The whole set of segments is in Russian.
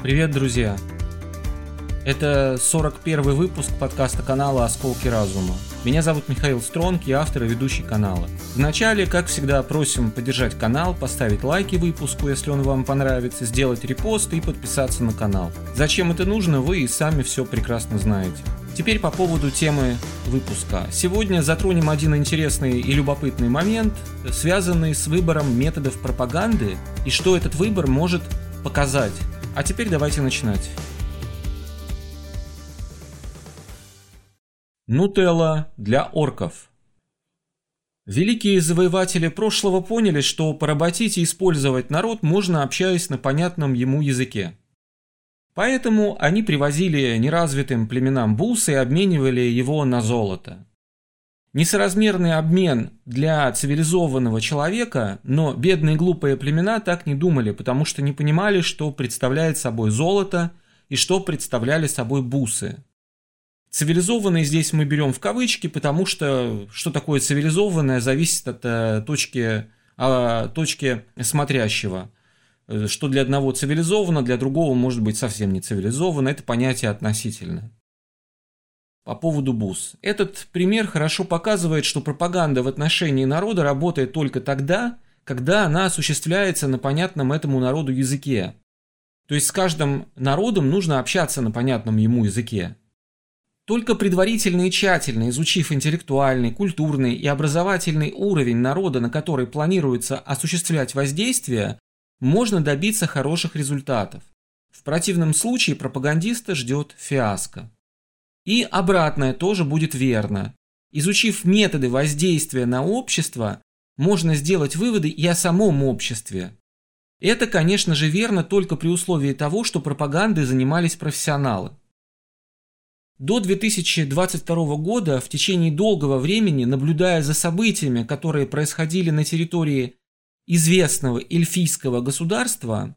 Привет, друзья! Это 41 выпуск подкаста канала «Осколки разума». Меня зовут Михаил Стронг, я автор и ведущий канала. Вначале, как всегда, просим поддержать канал, поставить лайки выпуску, если он вам понравится, сделать репост и подписаться на канал. Зачем это нужно, вы и сами все прекрасно знаете. Теперь по поводу темы выпуска. Сегодня затронем один интересный и любопытный момент, связанный с выбором методов пропаганды и что этот выбор может показать. А теперь давайте начинать. Нутелла для орков. Великие завоеватели прошлого поняли, что поработить и использовать народ можно, общаясь на понятном ему языке. Поэтому они привозили неразвитым племенам бусы и обменивали его на золото. Несоразмерный обмен для цивилизованного человека, но бедные глупые племена так не думали, потому что не понимали, что представляет собой золото и что представляли собой бусы. Цивилизованные здесь мы берем в кавычки, потому что что такое цивилизованное зависит от э, точки, э, точки смотрящего. Э, что для одного цивилизованно, для другого может быть совсем не цивилизованно, это понятие относительное. По поводу БУС. Этот пример хорошо показывает, что пропаганда в отношении народа работает только тогда, когда она осуществляется на понятном этому народу языке. То есть с каждым народом нужно общаться на понятном ему языке. Только предварительно и тщательно изучив интеллектуальный, культурный и образовательный уровень народа, на который планируется осуществлять воздействие, можно добиться хороших результатов. В противном случае пропагандиста ждет фиаско. И обратное тоже будет верно. Изучив методы воздействия на общество, можно сделать выводы и о самом обществе. Это, конечно же, верно только при условии того, что пропагандой занимались профессионалы. До 2022 года в течение долгого времени, наблюдая за событиями, которые происходили на территории известного эльфийского государства,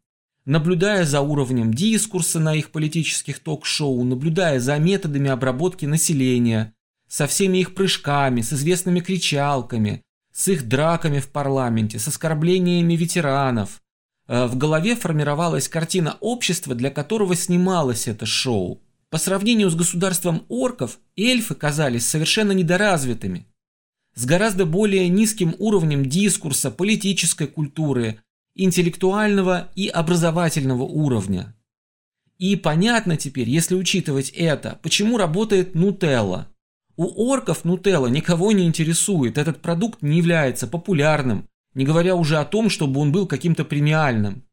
наблюдая за уровнем дискурса на их политических ток-шоу, наблюдая за методами обработки населения, со всеми их прыжками, с известными кричалками, с их драками в парламенте, с оскорблениями ветеранов, э, в голове формировалась картина общества, для которого снималось это шоу. По сравнению с государством орков, эльфы казались совершенно недоразвитыми, с гораздо более низким уровнем дискурса, политической культуры, интеллектуального и образовательного уровня. И понятно теперь, если учитывать это, почему работает Нутелла. У орков Нутелла никого не интересует, этот продукт не является популярным, не говоря уже о том, чтобы он был каким-то премиальным.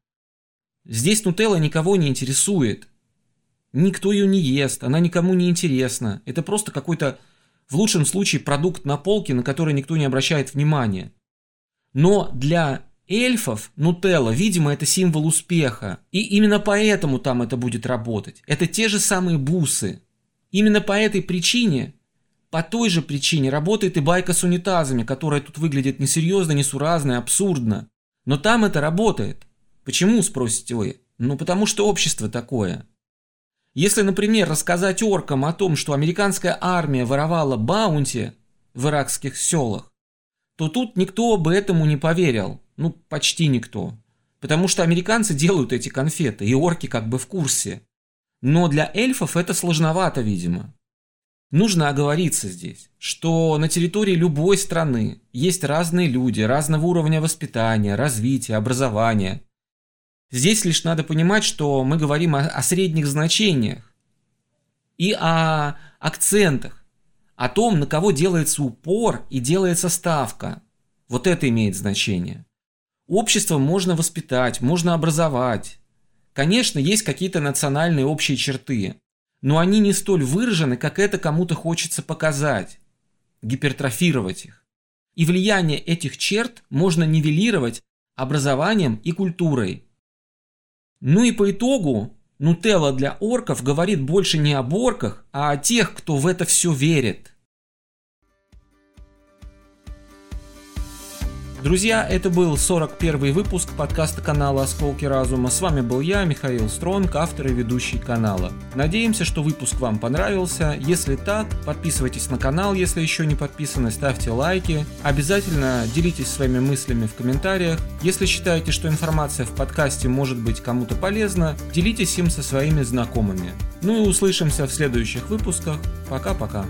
Здесь Нутелла никого не интересует. Никто ее не ест, она никому не интересна. Это просто какой-то в лучшем случае продукт на полке, на который никто не обращает внимания. Но для эльфов Нутелла, видимо, это символ успеха. И именно поэтому там это будет работать. Это те же самые бусы. Именно по этой причине, по той же причине работает и байка с унитазами, которая тут выглядит несерьезно, несуразно, абсурдно. Но там это работает. Почему, спросите вы? Ну, потому что общество такое. Если, например, рассказать оркам о том, что американская армия воровала баунти в иракских селах, то тут никто бы этому не поверил. Ну, почти никто. Потому что американцы делают эти конфеты, и орки как бы в курсе. Но для эльфов это сложновато, видимо. Нужно оговориться здесь, что на территории любой страны есть разные люди, разного уровня воспитания, развития, образования – Здесь лишь надо понимать, что мы говорим о, о средних значениях и о акцентах, о том, на кого делается упор и делается ставка. Вот это имеет значение. Общество можно воспитать, можно образовать. Конечно, есть какие-то национальные общие черты, но они не столь выражены, как это кому-то хочется показать, гипертрофировать их. И влияние этих черт можно нивелировать образованием и культурой – ну и по итогу, Нутелла для орков говорит больше не об орках, а о тех, кто в это все верит. Друзья, это был 41 выпуск подкаста канала «Осколки разума». С вами был я, Михаил Стронг, автор и ведущий канала. Надеемся, что выпуск вам понравился. Если так, подписывайтесь на канал, если еще не подписаны, ставьте лайки. Обязательно делитесь своими мыслями в комментариях. Если считаете, что информация в подкасте может быть кому-то полезна, делитесь им со своими знакомыми. Ну и услышимся в следующих выпусках. Пока-пока.